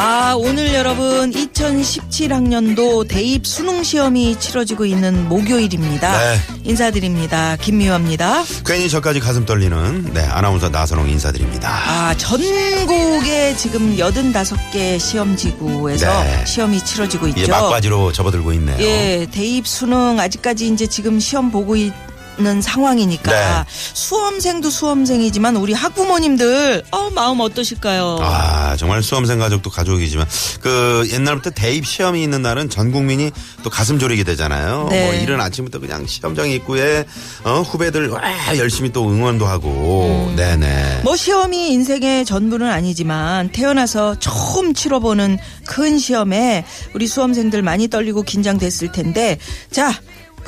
아, 오늘 여러분 2017학년도 대입 수능 시험이 치러지고 있는 목요일입니다. 네. 인사드립니다. 김미화입니다. 괜히 저까지 가슴 떨리는 네 아나운서 나선홍 인사드립니다 아, 전국에 지금 85개 시험 지구에서 네. 시험이 치러지고 있죠. 이제 막바지로 접어들고 있네요 예, 대입 수능 아직까지 이제 지금 시험 보고 있 는 상황이니까 네. 수험생도 수험생이지만 우리 학부모님들 어, 마음 어떠실까요? 아 정말 수험생 가족도 가족이지만 그 옛날부터 대입 시험이 있는 날은 전 국민이 또 가슴 졸이게 되잖아요. 네. 뭐 이른 아침부터 그냥 시험장 입구에 어, 후배들 와 열심히 또 응원도 하고 네네. 뭐 시험이 인생의 전부는 아니지만 태어나서 처음 치러보는 큰 시험에 우리 수험생들 많이 떨리고 긴장됐을 텐데 자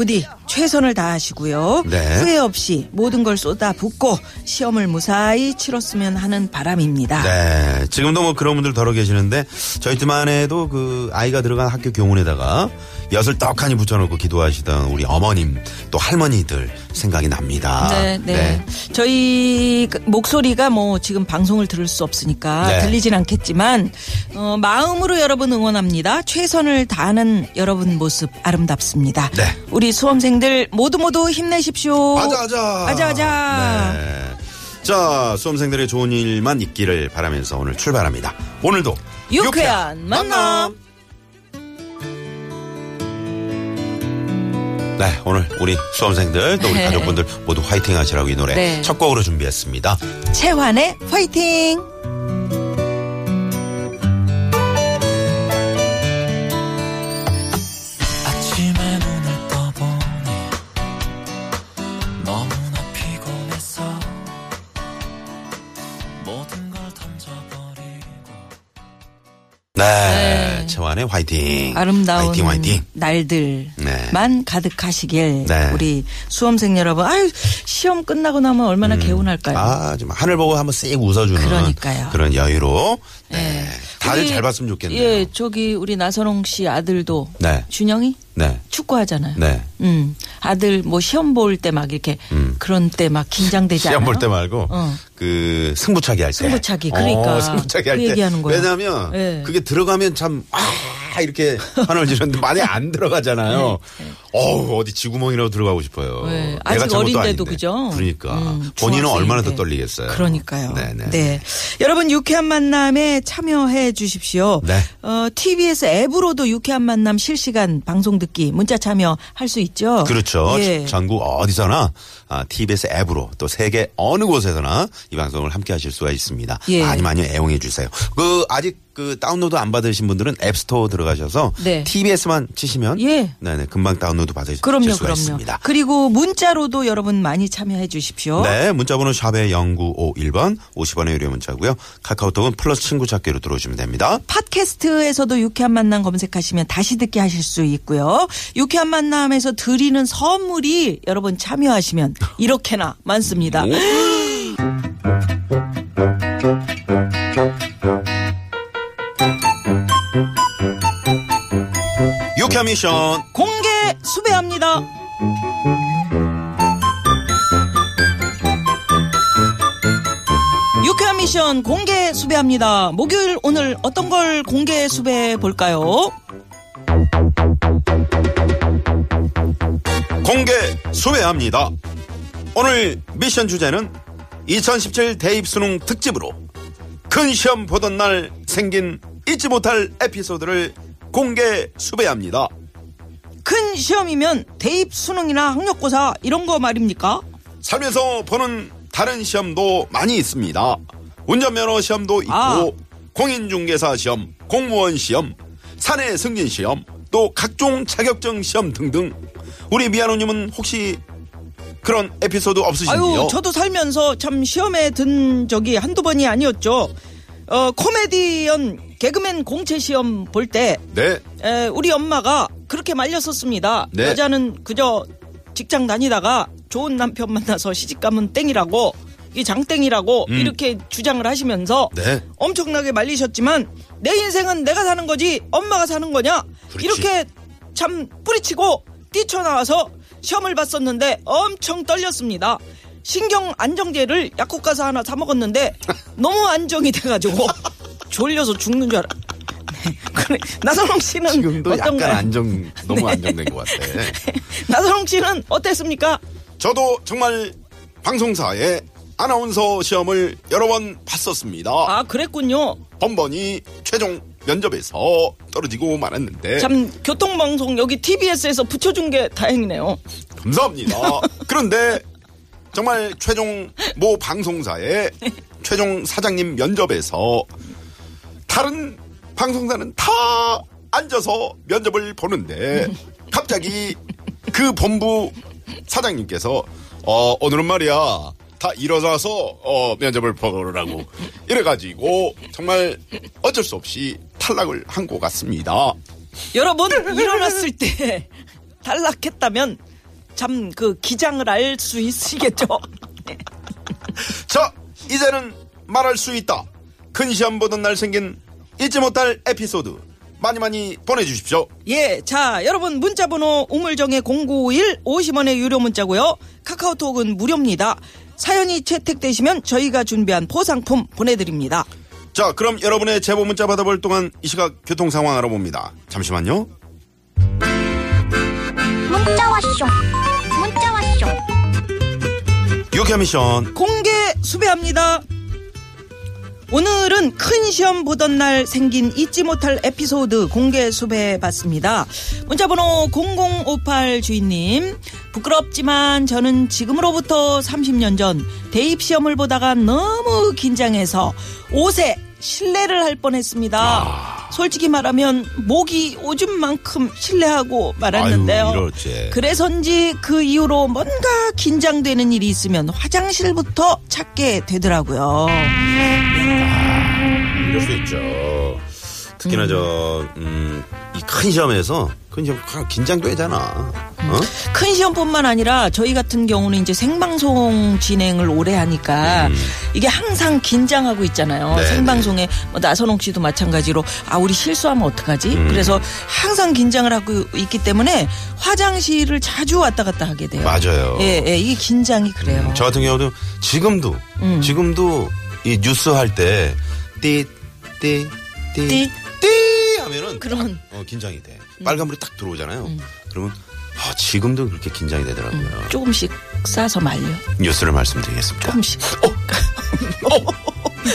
부디 최선을 다하시고요. 네. 후회 없이 모든 걸 쏟아 붓고 시험을 무사히 치렀으면 하는 바람입니다. 네, 지금도 뭐 그런 분들 더러 계시는데 저희 때만 해도 그 아이가 들어간 학교 교문에다가 엿을 떡하니 붙여놓고 기도하시던 우리 어머님 또 할머니들 생각이 납니다. 네, 네. 저희 그 목소리가 뭐 지금 방송을 들을 수 없으니까 네. 들리진 않겠지만 어, 마음으로 여러분 응원합니다. 최선을 다하는 여러분 모습 아름답습니다. 네. 우리 수험생들 모두 모두 힘내십시오. 아자아자. 아자아자. 네. 자, 수험생들의 좋은 일만 있기를 바라면서 오늘 출발합니다. 오늘도 유쾌한 만남. 네, 오늘 우리 수험생들 또 우리 네. 가족분들 모두 화이팅 하시라고 이 노래 네. 첫 곡으로 준비했습니다. 채환의 화이팅. 네. 채환의 화이팅. 아름다운 화이팅, 화이팅. 날들만 네. 가득하시길 네. 우리 수험생 여러분 아유 시험 끝나고 나면 얼마나 개운할까요? 아, 좀 하늘 보고 한번 씩 웃어주는 그러니까요. 그런 여유로. 네. 예. 다들 우리- 잘 봤으면 좋겠네요. 예, 저기 우리 나선홍 씨 아들도 네. 준영이 네. 축구하잖아요. 네. 음, 아들 뭐 시험 볼 때 막 이렇게 그런 때 막 긴장되지 않아요? 시험 볼 때 말고 어. 그 승부차기 할 때. 승부차기, 그러니까. 어, 승부차기 할 그 때. 얘기하는 거예요. 왜냐하면 예. 그게 들어가면 참 아, 이렇게 환호를 지르는데 만약에 안 들어가잖아요. 어우 어디 지구멍이라도 들어가고 싶어요. 네, 아직 어린데도. 그죠? 그러니까 음, 본인은. 얼마나 더 떨리겠어요. 그러니까요. 네네. 네. 여러분 유쾌한 만남에 참여해 주십시오. 네. 어, TBS 앱으로도 유쾌한 만남 실시간 방송 듣기 문자 참여할 수 있죠. 그렇죠. 예. 전국 어디서나 아, TBS 앱으로 또 세계 어느 곳에서나 이 방송을 함께 하실 수가 있습니다. 예. 많이 많이 애용해 주세요. 그 아직 그 다운로드 안 받으신 분들은 앱스토어 들어 가셔서 네. TBS만 치시면 예. 네네 금방 다운로드 받으실 그럼요, 수가 그럼요. 있습니다. 그리고 문자로도 여러분 많이 참여해 주십시오. 네, 문자번호 샵의 0951번 50원의 유료 문자고요. 카카오톡은 플러스 친구 찾기로 들어오시면 됩니다. 팟캐스트에서도 유쾌한 만남 검색하시면 다시 듣게 하실 수 있고요. 유쾌한 만남에서 드리는 선물이 여러분 참여하시면 이렇게나 많습니다. 유쾌 미션 공개 수배합니다. 유쾌한 미션 공개 수배합니다. 목요일 오늘 어떤 걸 공개 수배해 볼까요? 공개 수배합니다. 오늘 미션 주제는 2017 대입 수능 특집으로 큰 시험 보던 날 생긴 잊지 못할 에피소드를 공개 수배합니다. 큰 시험이면 대입 수능이나 학력고사 이런 거 말입니까? 살면서 보는 다른 시험도 많이 있습니다. 운전면허 시험도 있고 아. 공인중개사 시험, 공무원 시험, 사내 승진 시험, 또 각종 자격증 시험 등등. 우리 미아노님은 혹시 그런 에피소드 없으신지요? 아유, 저도 살면서 참 시험에 든 적이 한두 번이 아니었죠. 어, 코미디언 개그맨 공채 시험 볼 때 네. 우리 엄마가 그렇게 말렸었습니다. 네. 여자는 그저 직장 다니다가 좋은 남편 만나서 시집가면 땡이라고 이 장땡이라고 음. 이렇게 주장을 하시면서 네. 엄청나게 말리셨지만 내 인생은 내가 사는 거지 엄마가 사는 거냐 그렇지. 이렇게 참 뿌리치고 뛰쳐나와서 시험을 봤었는데 엄청 떨렸습니다. 신경 안정제를 약국 가서 하나 사 먹었는데 너무 안정이 돼가지고 졸려서 죽는 줄 알아. 네. 그래 나선홍 씨는 지금도 약간 어떤가요? 안정 너무 네. 안정된 것 같아. 나선홍 씨는 어땠습니까? 저도 정말 방송사에 아나운서 시험을 여러 번 봤었습니다. 아 그랬군요. 번번이 최종 면접에서 떨어지고 말았는데 참 교통방송 여기 TBS에서 붙여준 게 다행이네요. 감사합니다. 그런데 정말 최종 모 방송사의 최종 사장님 면접에서 다른 방송사는 다 앉아서 면접을 보는데 갑자기 그 본부 사장님께서 어 오늘은 말이야 다 일어나서 어 면접을 보라고 이래가지고 정말 어쩔 수 없이 탈락을 한 것 같습니다. 여러분 일어났을 때 탈락했다면 참 그 기장을 알 수 있으시겠죠. 자, 이제는 말할 수 있다. 큰 시험 보던 날 생긴 잊지 못할 에피소드 많이 많이 보내주십시오. 예, 자 여러분 문자번호 우물정의 0951 50원의 유료 문자고요. 카카오톡은 무료입니다. 사연이 채택되시면 저희가 준비한 포상품 보내드립니다. 자, 그럼 여러분의 제보 문자 받아볼 동안 이 시각 교통 상황 알아봅니다. 잠시만요. 문자 왔쇼 문자 왔쇼 유쾌 미션. 공개 수배합니다. 오늘은 큰 시험 보던 날 생긴 잊지 못할 에피소드 공개 수배받습니다. 문자번호 0058 주인님. 부끄럽지만 저는 지금으로부터 30년 전 대입 시험을 보다가 너무 긴장해서 옷에 실례를 할 뻔했습니다. 솔직히 말하면 목이 오줌 만큼 실례하고 말았는데요. 아유. 그래서인지 그 이후로 뭔가 긴장되는 일이 있으면 화장실부터 찾게 되더라고요. 이럴 수 있죠. 특히나 저, 음, 이 큰 시험에서 큰 시험 항상 긴장되잖아. 어? 큰 시험뿐만 아니라 저희 같은 경우는 이제 생방송 진행을 오래 하니까 이게 항상 긴장하고 있잖아요. 음. 네, 생방송에 뭐 나선홍 씨도 마찬가지로 아 우리 실수하면 어떡하지? 음. 그래서 항상 긴장을 하고 있기 때문에 화장실을 자주 왔다 갔다 하게 돼요. 맞아요. 예, 예, 이게 긴장이 그래요. 저 같은 경우도 지금도, 음. 지금도 이 뉴스 할 때, 띠, 띠, 띠, 띠. 띠 하면은 그러면 어, 긴장이 돼. 빨간불이 딱 들어오잖아요. 그러면 아, 지금도 그렇게 긴장이 되더라고요. 조금씩 싸서 말려. 뉴스를 말씀드리겠습니다. 조금씩.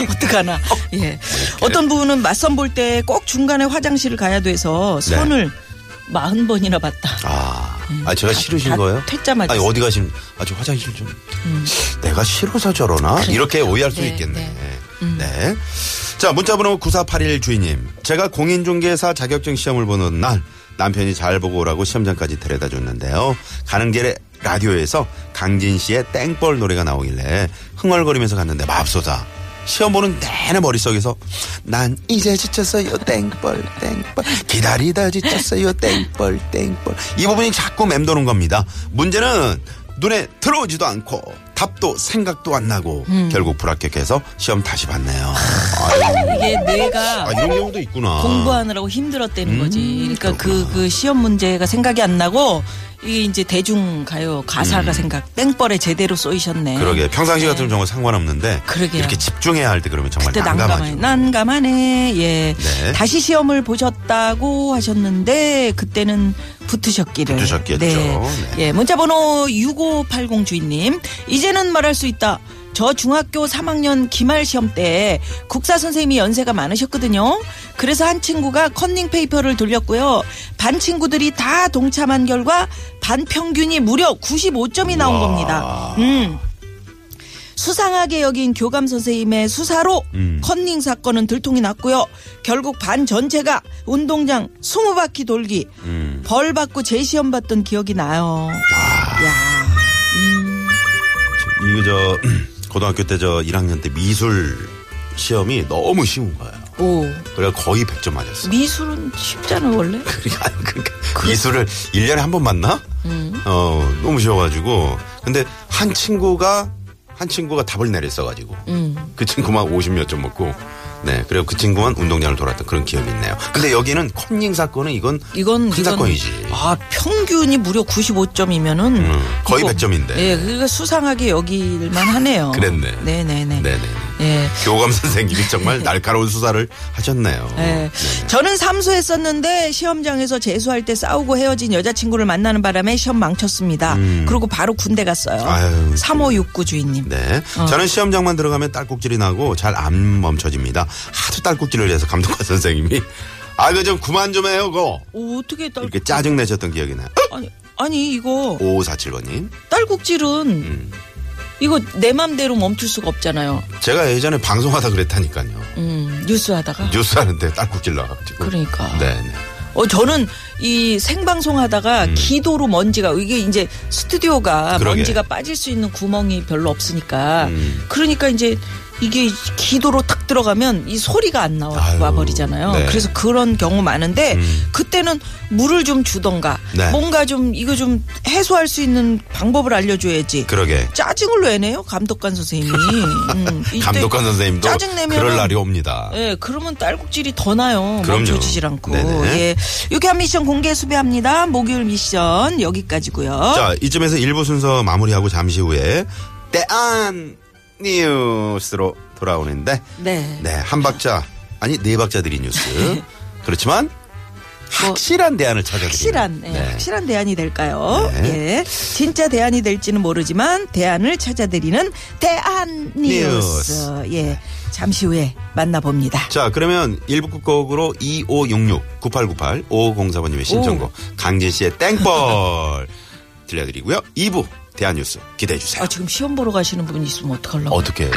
어떡하나. 예. 어떤 분은 맞선 볼 때 꼭 중간에 화장실을 가야 돼서 네. 선을 마흔 번이나 봤다. 아, 아 제가 다- 싫으신 다 거예요? 퇴짜 맞았어요. 아니 어디 가시는? 아저 화장실 좀. 내가 싫어서 저러나? 이렇게 오해할 수 네, 있겠네. 네. 자 문자번호 9481 주인님. 제가 공인중개사 자격증 시험을 보는 날 남편이 잘 보고 오라고 시험장까지 데려다 줬는데요. 가는 길에 라디오에서 강진 씨의 땡벌 노래가 나오길래 흥얼거리면서 갔는데 맙소사. 시험 보는 내내 머릿속에서 난 이제 지쳤어요 땡벌 땡벌 기다리다 지쳤어요 땡벌 땡벌 이 부분이 자꾸 맴도는 겁니다 문제는 눈에 들어오지도 않고 답도 생각도 안 나고 결국 불합격해서 시험 다시 봤네요 아유, 이게 뇌가 아, 이런 경우도 있구나 공부하느라고 힘들었다는 거지. 그러니까 그. 그 시험 문제가 생각이 안 나고 이게 이제 대중 가요 가사가 생각 땡벌에 제대로 쏘이셨네. 음. 그러게 평상시 같으면 정말 상관없는데 그러게요. 이렇게 집중해야 할 때 그러면 정말 그때 난감하네. 난감하죠 난감하네. 예. 네. 다시 시험을 보셨다고 하셨는데 그때는 붙으셨기를. 붙으셨겠죠. 네. 네. 예. 문자번호 6580 주인님. 이제는 말할 수 있다. 저 중학교 3학년 기말 시험 때 국사 선생님이 연세가 많으셨거든요. 그래서 한 친구가 컨닝 페이퍼를 돌렸고요. 반 친구들이 다 동참한 결과 반 평균이 무려 95점이 나온 겁니다. 음. 수상하게 여긴 교감 선생님의 수사로 음. 컨닝 사건은 들통이 났고요. 결국 반 전체가 운동장 20바퀴 돌기 음. 벌 받고 재시험 봤던 기억이 나요. 야. 음. 이거 저 고등학교 때 저 1학년 때 미술 시험이 너무 쉬운 거예요. 오. 그래가 거의 100점 맞았어. 미술은 쉽잖아, 원래. 그러니까, 그러니까 미술을 1년에 한 번 만나? 음. 어, 너무 쉬워 가지고. 근데 한 친구가, 한 친구가 답을 내렸어 가지고. 음. 그 친구만 50몇 점 먹고. 네. 그리고 그 친구만 운동장을 돌았던 그런 기억이 있네요. 근데 여기는 컨닝 사건은 이건 이건 큰 이건- 사건이지. 아 평균이 무려 95점이면은 음, 거의 100점인데. 예, 그러니까 수상하게 여길만 하네요. 그랬네. 네네네. 네네. 예. 교감 선생님이 정말 날카로운 수사를 하셨네요. 예. 네네. 저는 삼수했었는데 시험장에서 재수할 때 싸우고 헤어진 여자친구를 만나는 바람에 시험 망쳤습니다. 그리고 바로 군대 갔어요. 음. 아유, 3569 주인님. 네. 어. 저는 시험장만 들어가면 딸꾹질이 나고 잘 안 멈춰집니다. 하도 딸꾹질을 해서 감독관 선생님이 아, 그 좀 그만 좀 해요, 그거. 오, 어떻게 딸 이렇게 짜증 내셨던 기억이 나요. 아니 아니 이거 5547번님. 딸꾹질은 음. 이거 내 맘대로 멈출 수가 없잖아요. 제가 예전에 방송하다 그랬다니까요. 음, 뉴스 하다가. 뉴스 하는데 딸꾹질 나가지고. 그러니까. 네네. 어, 저는 이 생방송 하다가 기도로 먼지가, 이게 이제 스튜디오가 음. 그러게. 먼지가 빠질 수 있는 구멍이 별로 없으니까. 음. 그러니까 이제 이게 기도로 탁 들어가면 이 소리가 안 나와 아유, 버리잖아요. 네. 그래서 그런 경우 많은데 음. 그때는 물을 좀 주던가 네. 뭔가 좀 이거 좀 해소할 수 있는 방법을 알려줘야지. 그러게. 짜증을 왜 내요? 감독관 선생님이. 음, 감독관 선생님도 짜증 내면은- 그럴 날이 옵니다. 예, 그러면 딸꾹질이 더 나요. 그럼요. 멈춰지질 않고. 네네. 예. 유쾌한 미션 공개 수배합니다. 목요일 미션 여기까지고요. 자, 이쯤에서 1부 순서 마무리하고 잠시 후에 대안 뉴스로 돌아오는데 네. 네, 한 박자 아니 네 박자 들이 뉴스. 그렇지만 확실한 대안을 찾아드리는 확실한, 예, 네. 확실한 대안이 될까요? 네. 예. 진짜 대안이 될지는 모르지만 대안을 찾아드리는 대안 뉴스. 뉴스. 예. 잠시 후에 만나봅니다. 자, 그러면 1부 끝곡으로 2566 9898 5504번님의 신청곡 강진 씨의 땡벌 들려드리고요. 2부 대안 뉴스 기대해 주세요. 아, 지금 시험 보러 가시는 분이 있으면 어떡하려고. 어떻게?